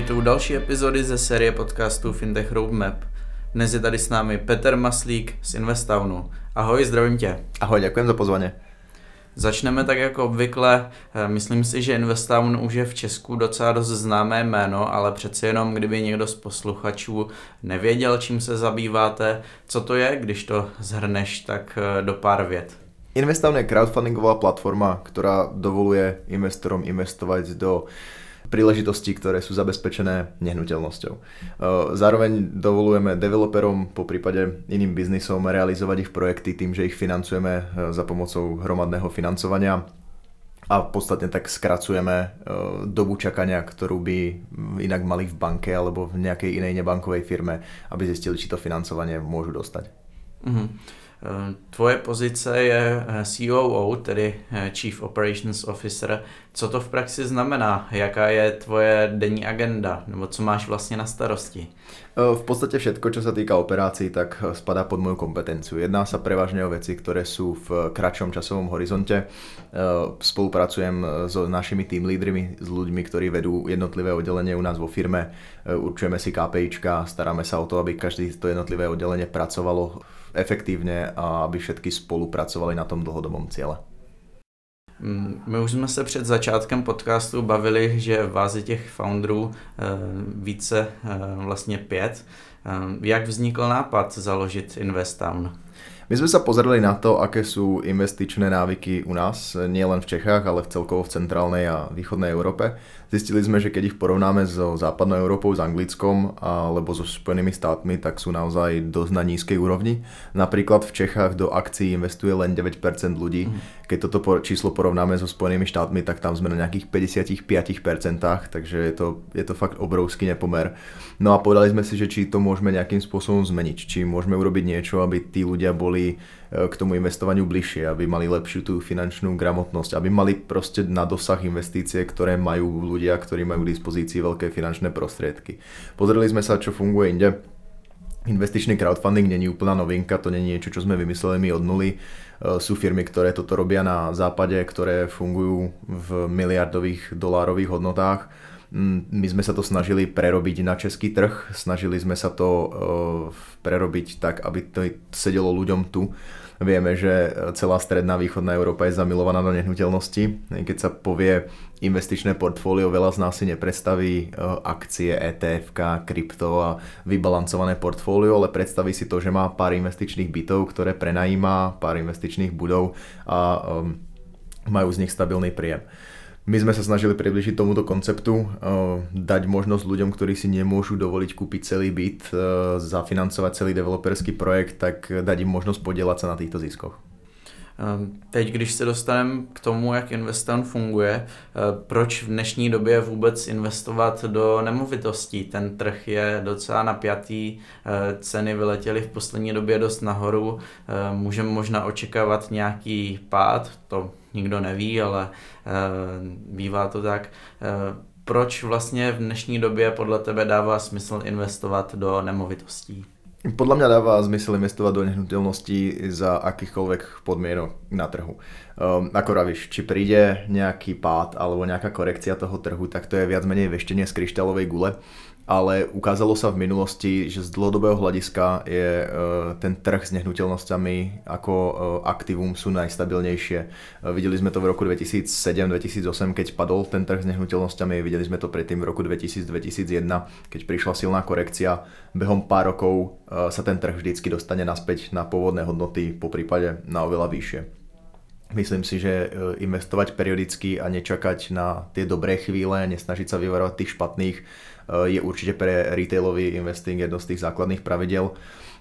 Vítejte u další epizody ze série podcastů Fintech Roadmap. Dnes je tady s námi Petr Maslík z Investownu. Ahoj, zdravím tě. Ahoj, ďakujem za pozvanie. Začneme tak jako obvykle. Eh, myslím si, že Investown už je v Česku docela dost známé jméno, ale přeci jenom, kdyby někdo z posluchačů nevěděl, čím se zabýváte, co to je, když to zhrneš tak eh, do pár vět. Investown je crowdfundingová platforma, ktorá dovoluje investorom investovať do príležitostí, ktoré sú zabezpečené nehnuteľnosťou. Zároveň dovolujeme developerom, po prípade iným biznisom realizovať ich projekty tým, že ich financujeme za pomocou hromadného financovania a podstatne tak skracujeme dobu čakania, ktorú by inak mali v banke alebo v nejakej inej nebankovej firme, aby zistili, či to financovanie môžu dostať. Mm-hmm. Tvoje pozice je eh, COO, tedy eh, Chief Operations Officer. Co to v praxi znamená? Jaká je tvoje denní agenda? Nebo co máš vlastně na starosti? Eh, v podstate všetko, čo sa týka operácií, tak spadá pod moju kompetenciu. Jedná sa prevažne o veci, ktoré sú v kratšom časovom horizonte. Spolupracujem s našimi tým lídrmi, s ľuďmi, ktorí vedú jednotlivé oddelenie u nás vo firme. Určujeme si KPIčka, staráme sa o to, aby každé to jednotlivé oddelenie pracovalo efektívne a aby všetky spolupracovali na tom dlhodobom ciele. Mm, my už jsme se před začátkem podcastu bavili, že vás je těch founderů eh, více eh, vlastně pět. Eh, jak vznikl nápad založit Investown? My sme sa pozreli na to, aké sú investičné návyky u nás, nie len v Čechách, ale v celkovo v centrálnej a východnej Európe. Zistili sme, že keď ich porovnáme so západnou Európou, s Anglickom alebo so Spojenými štátmi, tak sú naozaj dosť na nízkej úrovni. Napríklad v Čechách do akcií investuje len 9% ľudí. Mhm. Keď toto číslo porovnáme so Spojenými štátmi, tak tam sme na nejakých 55%, takže je to, je to fakt obrovský nepomer. No a povedali sme si, že či to môžeme nejakým spôsobom zmeniť, či môžeme urobiť niečo, aby tí ľudia boli k tomu investovaniu bližšie, aby mali lepšiu tú finančnú gramotnosť, aby mali proste na dosah investície, ktoré majú ľudia, ktorí majú k dispozícii veľké finančné prostriedky. Pozreli sme sa, čo funguje inde. Investičný crowdfunding není úplná novinka, to není niečo, čo sme vymysleli my od nuly. E, sú firmy, ktoré toto robia na západe, ktoré fungujú v miliardových dolárových hodnotách my sme sa to snažili prerobiť na český trh, snažili sme sa to uh, prerobiť tak, aby to sedelo ľuďom tu. Vieme, že celá stredná východná Európa je zamilovaná do nehnuteľnosti. Keď sa povie investičné portfólio, veľa z nás si nepredstaví uh, akcie, ETF, krypto a vybalancované portfólio, ale predstaví si to, že má pár investičných bytov, ktoré prenajíma, pár investičných budov a majú z nich stabilný príjem. My sme sa snažili približiť tomuto konceptu, eh, dať možnosť ľuďom, ktorí si nemôžu dovoliť kúpiť celý byt, eh, zafinancovať celý developerský projekt, tak dať im možnosť podielať sa na týchto ziskoch. Ehm, teď, když se dostaneme k tomu, jak Investown funguje, eh, proč v dnešní době vůbec investovat do nemovitostí? Ten trh je docela napjatý, ceny vyletěly v poslední době dost nahoru, můžeme možná očekávat nějaký pád, to nikdo neví, ale eh, bývá to tak. Eh, proč vlastně v dnešní době podle tebe dává smysl investovat do nemovitostí? Podľa mňa dáva zmysel investovať do nehnuteľností za akýchkoľvek podmienok na trhu. Um, ako ravíš, či príde nejaký pád alebo nejaká korekcia toho trhu, tak to je viac menej veštenie z kryštálovej gule ale ukázalo sa v minulosti, že z dlhodobého hľadiska je e, ten trh s nehnuteľnosťami ako e, aktivum sú najstabilnejšie. E, videli sme to v roku 2007-2008, keď padol ten trh s nehnuteľnosťami, videli sme to predtým v roku 2000-2001, keď prišla silná korekcia. Behom pár rokov sa ten trh vždycky dostane naspäť na pôvodné hodnoty, po prípade na oveľa vyššie. Myslím si, že investovať periodicky a nečakať na tie dobré chvíle, nesnažiť sa vyvarovať tých špatných, Eh, je určite pre retailový investing jedno z tých základných pravidel.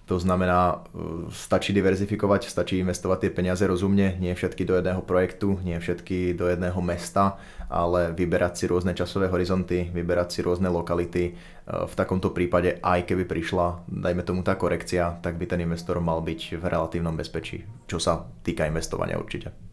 To znamená, eh, stačí diverzifikovať, stačí investovať tie peniaze rozumne, nie všetky do jedného projektu, nie všetky do jedného mesta, ale vyberať si rôzne časové horizonty, vyberať si rôzne lokality. Eh, v takomto prípade, aj keby prišla, dajme tomu tá korekcia, tak by ten investor mal byť v relatívnom bezpečí, čo sa týka investovania určite.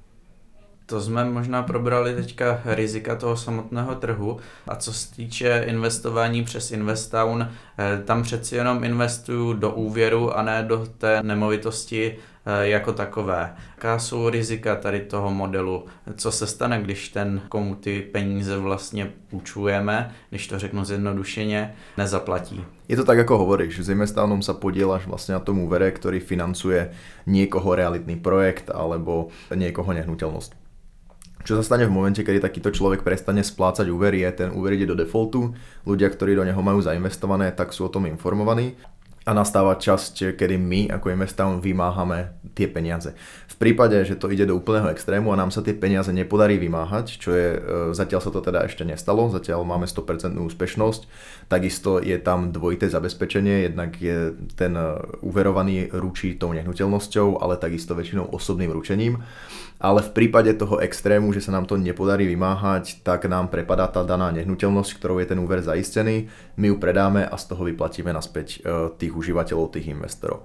To jsme možná probrali teďka rizika toho samotného trhu. A co se týče investování přes Investown, eh, tam přeci jenom investuju do úvěru a ne do té nemovitosti eh, jako takové. Jaká jsou rizika tady toho modelu? Co se stane, když ten, komu ty peníze vlastně půjčujeme, když to řeknu zjednodušeně, nezaplatí? Je to tak, ako hovoríš, s Investownom sa podielaš vlastne na tom úvere, ktorý financuje niekoho realitný projekt alebo niekoho nehnuteľnosť. Čo sa stane v momente, kedy takýto človek prestane splácať úver, je ten úver ide do defaultu, ľudia, ktorí do neho majú zainvestované, tak sú o tom informovaní a nastáva časť, kedy my ako Investown vymáhame tie peniaze. V prípade, že to ide do úplného extrému a nám sa tie peniaze nepodarí vymáhať, čo je, e, zatiaľ sa to teda ešte nestalo, zatiaľ máme 100% úspešnosť, takisto je tam dvojité zabezpečenie, jednak je ten uverovaný ručí tou nehnuteľnosťou, ale takisto väčšinou osobným ručením ale v prípade toho extrému, že sa nám to nepodarí vymáhať, tak nám prepadá tá daná nehnuteľnosť, ktorou je ten úver zaistený, my ju predáme a z toho vyplatíme naspäť e, tých užívateľov, tých investorov.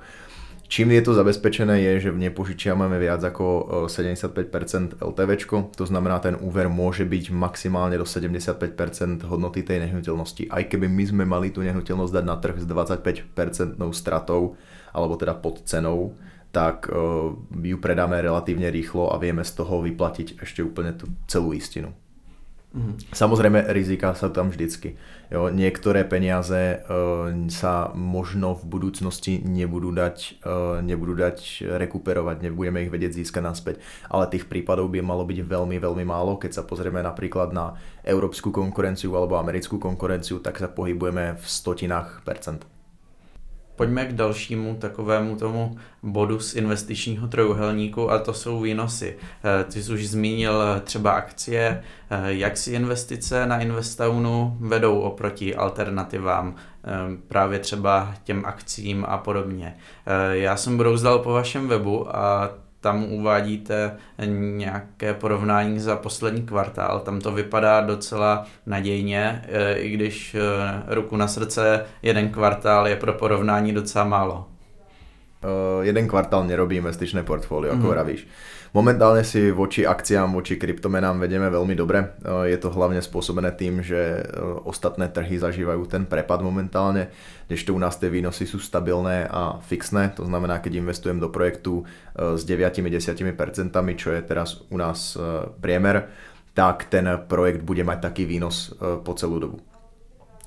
Čím je to zabezpečené je, že nepožičiavame viac ako 75% e, LTV, to znamená ten úver môže byť maximálne do 75% hodnoty tej nehnuteľnosti. Aj keby my sme mali tú nehnuteľnosť dať na trh s 25% stratou, alebo teda pod cenou, tak uh, ju predáme relatívne rýchlo a vieme z toho vyplatiť ešte úplne tú celú istinu. Mm. Samozrejme, rizika sa tam vždycky. Jo, niektoré peniaze uh, sa možno v budúcnosti nebudú dať, uh, nebudú dať rekuperovať, nebudeme ich vedieť získať naspäť, ale tých prípadov by malo byť veľmi, veľmi málo. Keď sa pozrieme napríklad na európsku konkurenciu alebo americkú konkurenciu, tak sa pohybujeme v stotinách percent. Pojďme k dalšímu takovému tomu bodu z investičního trojuhelníku a to jsou výnosy. Eh, ty jsi už zmínil eh, třeba akcie, eh, jak si investice na Investownu vedou oproti alternativám, právě třeba těm akcím a podobně. Já jsem brouzdal po vašem webu a tam uvádíte nějaké porovnání za poslední kvartál. Tam to vypadá docela nadějně, e, i když e, ruku na srdce jeden kvartál je pro porovnání docela málo. Uh, jeden kvartál nerobí investičné portfólio, ako mm. vravíš. Momentálne si voči akciám, voči kryptomenám vedeme veľmi dobre. Je to hlavne spôsobené tým, že ostatné trhy zažívajú ten prepad momentálne, kdežto u nás tie výnosy sú stabilné a fixné. To znamená, keď investujem do projektu s 9-10%, čo je teraz u nás priemer, tak ten projekt bude mať taký výnos po celú dobu.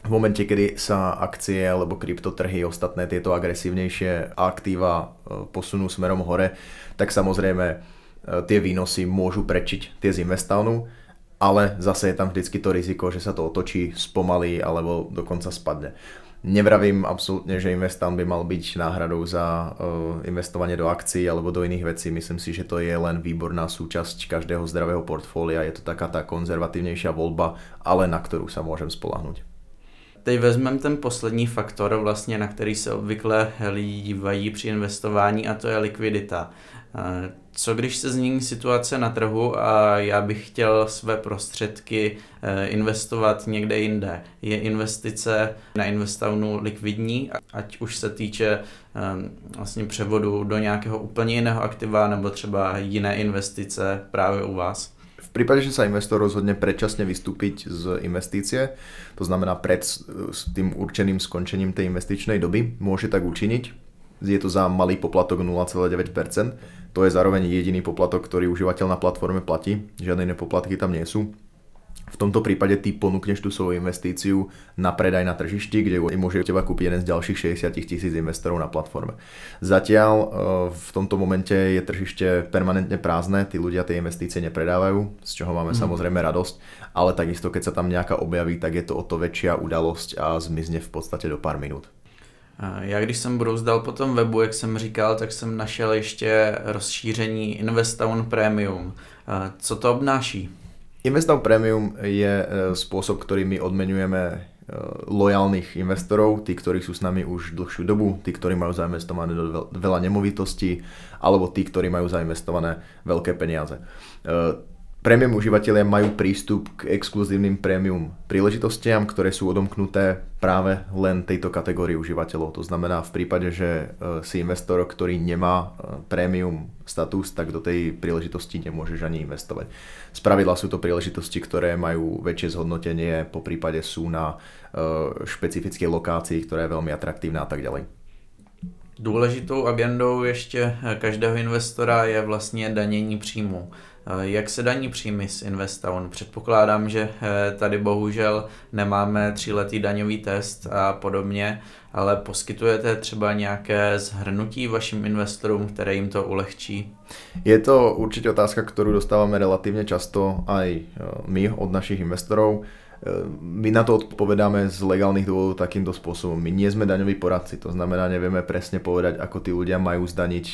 V momente, kedy sa akcie alebo kryptotrhy, ostatné tieto agresívnejšie aktíva posunú smerom hore, tak samozrejme Eh, tie výnosy môžu prečiť tie z Investownu, ale zase je tam vždycky to riziko, že sa to otočí, spomalí alebo dokonca spadne. Nevravím absolútne, že Investown by mal byť náhradou za uh, investovanie do akcií alebo do iných vecí. Myslím si, že to je len výborná súčasť každého zdravého portfólia. Je to taká tá konzervatívnejšia voľba, ale na ktorú sa môžem spolahnuť. Teď vezmeme ten poslední faktor, vlastně, na který se obvykle dívají při investování a to je likvidita. Co když se změní situace na trhu a já bych chtěl své prostředky eh, investovat někde jinde? Je investice na Investownu likvidní, ať už se týče eh, vlastně převodu do nějakého úplně jiného aktiva nebo třeba jiné investice právě u vás? Prípade, že sa investor rozhodne predčasne vystúpiť z investície, to znamená pred tým určeným skončením tej investičnej doby, môže tak učiniť. Je to za malý poplatok 0,9%, to je zároveň jediný poplatok, ktorý užívateľ na platforme platí. Žiadne iné poplatky tam nie sú. V tomto prípade ty ponúkneš tú svoju investíciu na predaj na tržišti, kde môže teba kúpiť jeden z ďalších 60 tisíc investorov na platforme. Zatiaľ e, v tomto momente je tržište permanentne prázdne, tí ľudia tie investície nepredávajú, z čoho máme mm. samozrejme radosť, ale takisto keď sa tam nejaká objaví, tak je to o to väčšia udalosť a zmizne v podstate do pár minút. Já když jsem brouzdal po tom webu, jak jsem říkal, tak jsem našel ještě rozšíření Investown Premium. Co to obnáší? Investown Premium je e, spôsob, ktorý my odmenujeme e, lojálnych investorov, tí, ktorí sú s nami už dlhšiu dobu, tí, ktorí majú zainvestované do veľa nemovitostí, alebo tí, ktorí majú zainvestované veľké peniaze. Premium užívateľia majú prístup k exkluzívnym premium príležitostiam, ktoré sú odomknuté práve len tejto kategórii užívateľov. To znamená, v prípade, že e, si investor, ktorý nemá e, premium status, tak do tej príležitosti nemôžeš ani investovať. Spravidla sú to príležitosti, ktoré majú väčšie zhodnotenie, po prípade sú na e, špecifickej lokácii, ktorá je veľmi atraktívna a tak ďalej. Důležitou agendou ještě každého investora je vlastně danění příjmu. Eh, jak se daní příjmy z Investown? Předpokládám, že eh, tady bohužel nemáme tříletý daňový test a podobně, ale poskytujete třeba nějaké zhrnutí vašim investorům, které jim to ulehčí? Je to určite otázka, ktorú dostávame relatívne často eh, my od našich investorov. My na to odpovedáme z legálnych dôvodov takýmto spôsobom. My nie sme daňoví poradci, to znamená, nevieme presne povedať, ako tí ľudia majú zdaniť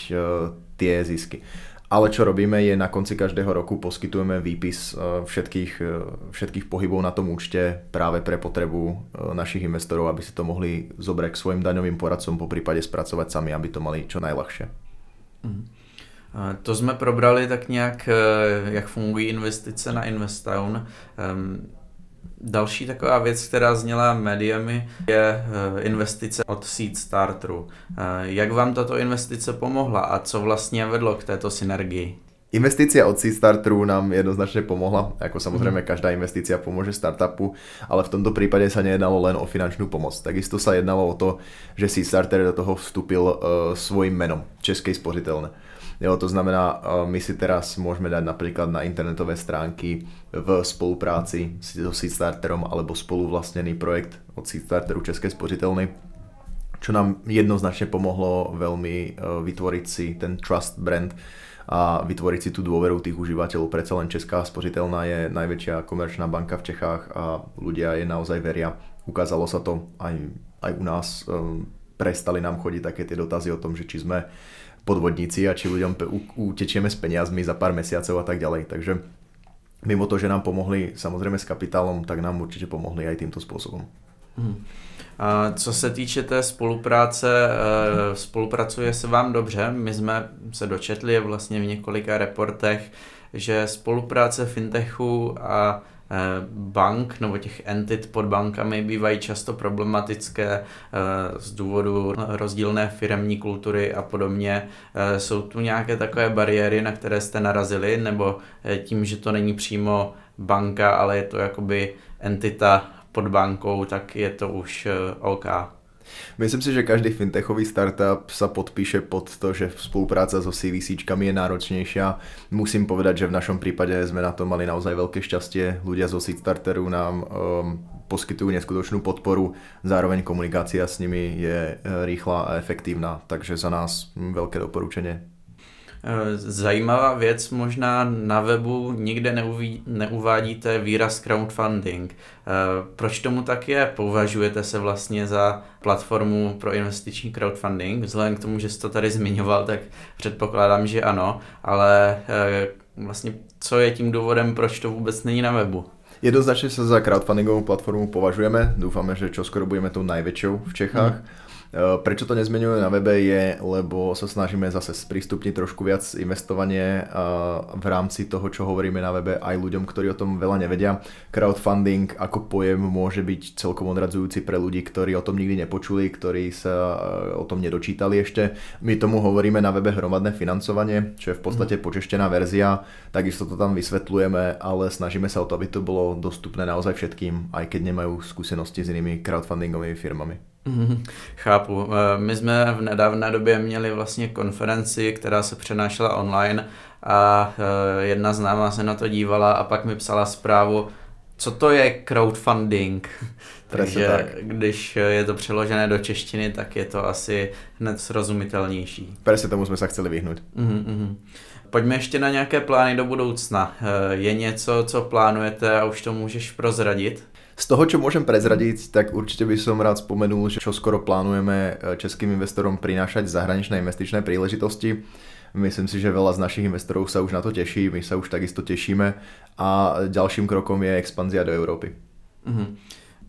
tie zisky. Ale čo robíme je na konci každého roku poskytujeme výpis e, všetkých, e, všetkých pohybov na tom účte práve pre potrebu e, našich investorov, aby si to mohli zobrať k svojim daňovým poradcom, po prípade spracovať sami, aby to mali čo najľahšie. Mm. To jsme probrali tak nějak, jak fungují investice na Investown. Další taková věc, která zněla médiami, je eh, investice od Seed Starteru. Eh, jak vám tato investice pomohla a co vlastně vedlo k této synergii? Investícia od Seedstarteru nám jednoznačne pomohla, ako samozrejme mhm. každá investícia pomôže startupu, ale v tomto prípade sa nejednalo len o finančnú pomoc. Takisto sa jednalo o to, že Seedstarter do toho vstúpil uh, svojim menom, Českej spořiteľne. Jo, to znamená, my si teraz môžeme dať napríklad na internetové stránky v spolupráci so Seedstarterom alebo spoluvlastnený projekt od Seedstarteru Českej spořiteľnej, čo nám jednoznačne pomohlo veľmi e, vytvoriť si ten trust brand a vytvoriť si tú dôveru tých užívateľov. Predsa len Česká spořiteľná je najväčšia komerčná banka v Čechách a ľudia je naozaj veria. Ukázalo sa to aj, aj u nás. E, prestali nám chodiť také tie dotazy o tom, že či sme podvodníci a či ľuďom utečieme s peniazmi za pár mesiacov a tak ďalej. Takže mimo to, že nám pomohli samozrejme s kapitálom, tak nám určite pomohli aj týmto spôsobom. Hmm. A co se týče té spolupráce, eh, spolupracuje se vám dobře. My jsme se dočetli vlastně v několika reportech, že spolupráce fintechu a bank nebo těch entit pod bankami bývají často problematické eh, z důvodu rozdílné firemní kultury a podobně. Eh, jsou tu nějaké takové bariéry, na které jste narazili, nebo tím, že to není přímo banka, ale je to jakoby entita pod bankou, tak je to už OK? Myslím si, že každý fintechový startup sa podpíše pod to, že spolupráca so CVCčkami je náročnejšia. Musím povedať, že v našom prípade sme na to mali naozaj veľké šťastie. Ľudia zo Seedstarteru nám um, poskytujú neskutočnú podporu, zároveň komunikácia s nimi je uh, rýchla a efektívna, takže za nás veľké doporučenie. Eh, zajímavá věc, možná na webu nikde neuví, neuvádíte výraz crowdfunding. Eh, proč tomu tak je? Považujete se vlastně za platformu pro investiční crowdfunding? Vzhledem k tomu, že jste to tady zmiňoval, tak předpokládám, že ano, ale eh, vlastně co je tím důvodem, proč to vůbec není na webu? Jednoznačne sa za crowdfundingovú platformu považujeme. Dúfame, že čoskoro budeme tou najväčšou v Čechách. Mm. Eh, prečo to nezmenujeme na webe je, lebo sa snažíme zase sprístupniť trošku viac investovanie eh, v rámci toho, čo hovoríme na webe aj ľuďom, ktorí o tom veľa nevedia. Crowdfunding ako pojem môže byť celkom odradzujúci pre ľudí, ktorí o tom nikdy nepočuli, ktorí sa eh, o tom nedočítali ešte. My tomu hovoríme na webe hromadné financovanie, čo je v podstate mm. počeštená verzia, takisto to tam vysvetľujeme, ale snažíme sa o to, aby to bolo dostupné naozaj všetkým, aj keď nemajú skúsenosti s inými crowdfundingovými firmami. Mm, chápu. Eh, my jsme v nedávné době měli vlastně konferenci, která se přenášela online a eh, jedna známá se na to dívala a pak mi psala zprávu, co to je crowdfunding. Takže tak. když je to přeložené do češtiny, tak je to asi hned srozumitelnější. Presne tomu jsme se chceli vyhnout. Mm-hmm. Pojďme ještě na nějaké plány do budoucna. Eh, je něco, co plánujete a už to můžeš prozradit? Z toho, čo môžem prezradiť, tak určite by som rád spomenul, že čo skoro plánujeme e, českým investorom prinášať zahraničné investičné príležitosti. Myslím si, že veľa z našich investorov sa už na to teší, my sa už takisto tešíme a ďalším krokom je expanzia do Európy. Mm-hmm.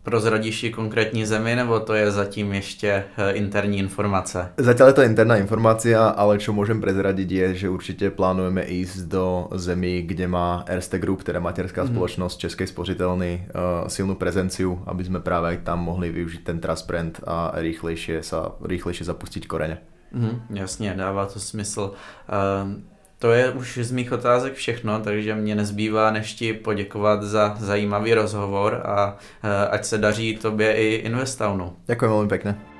Prozradíš ji konkrétní zemi, nebo to je zatím ještě eh, interní informace? Zatiaľ je to interná informácia, ale čo môžem prezradiť je, že určite plánujeme ísť do zemí, kde má Erste Group, teda materská mm. spoločnosť Českej spořitelny, uh, silnú prezenciu, aby sme práve aj tam mohli využiť ten brand a rýchlejšie, sa, rýchlejšie zapustiť korene. Mm, jasně, dává to smysl. Uh, to je už z mých otázek všechno, takže mě nezbývá než ti poděkovat za zajímavý rozhovor a uh, ať se daří tobě i Investownu. Ďakujem veľmi pekne.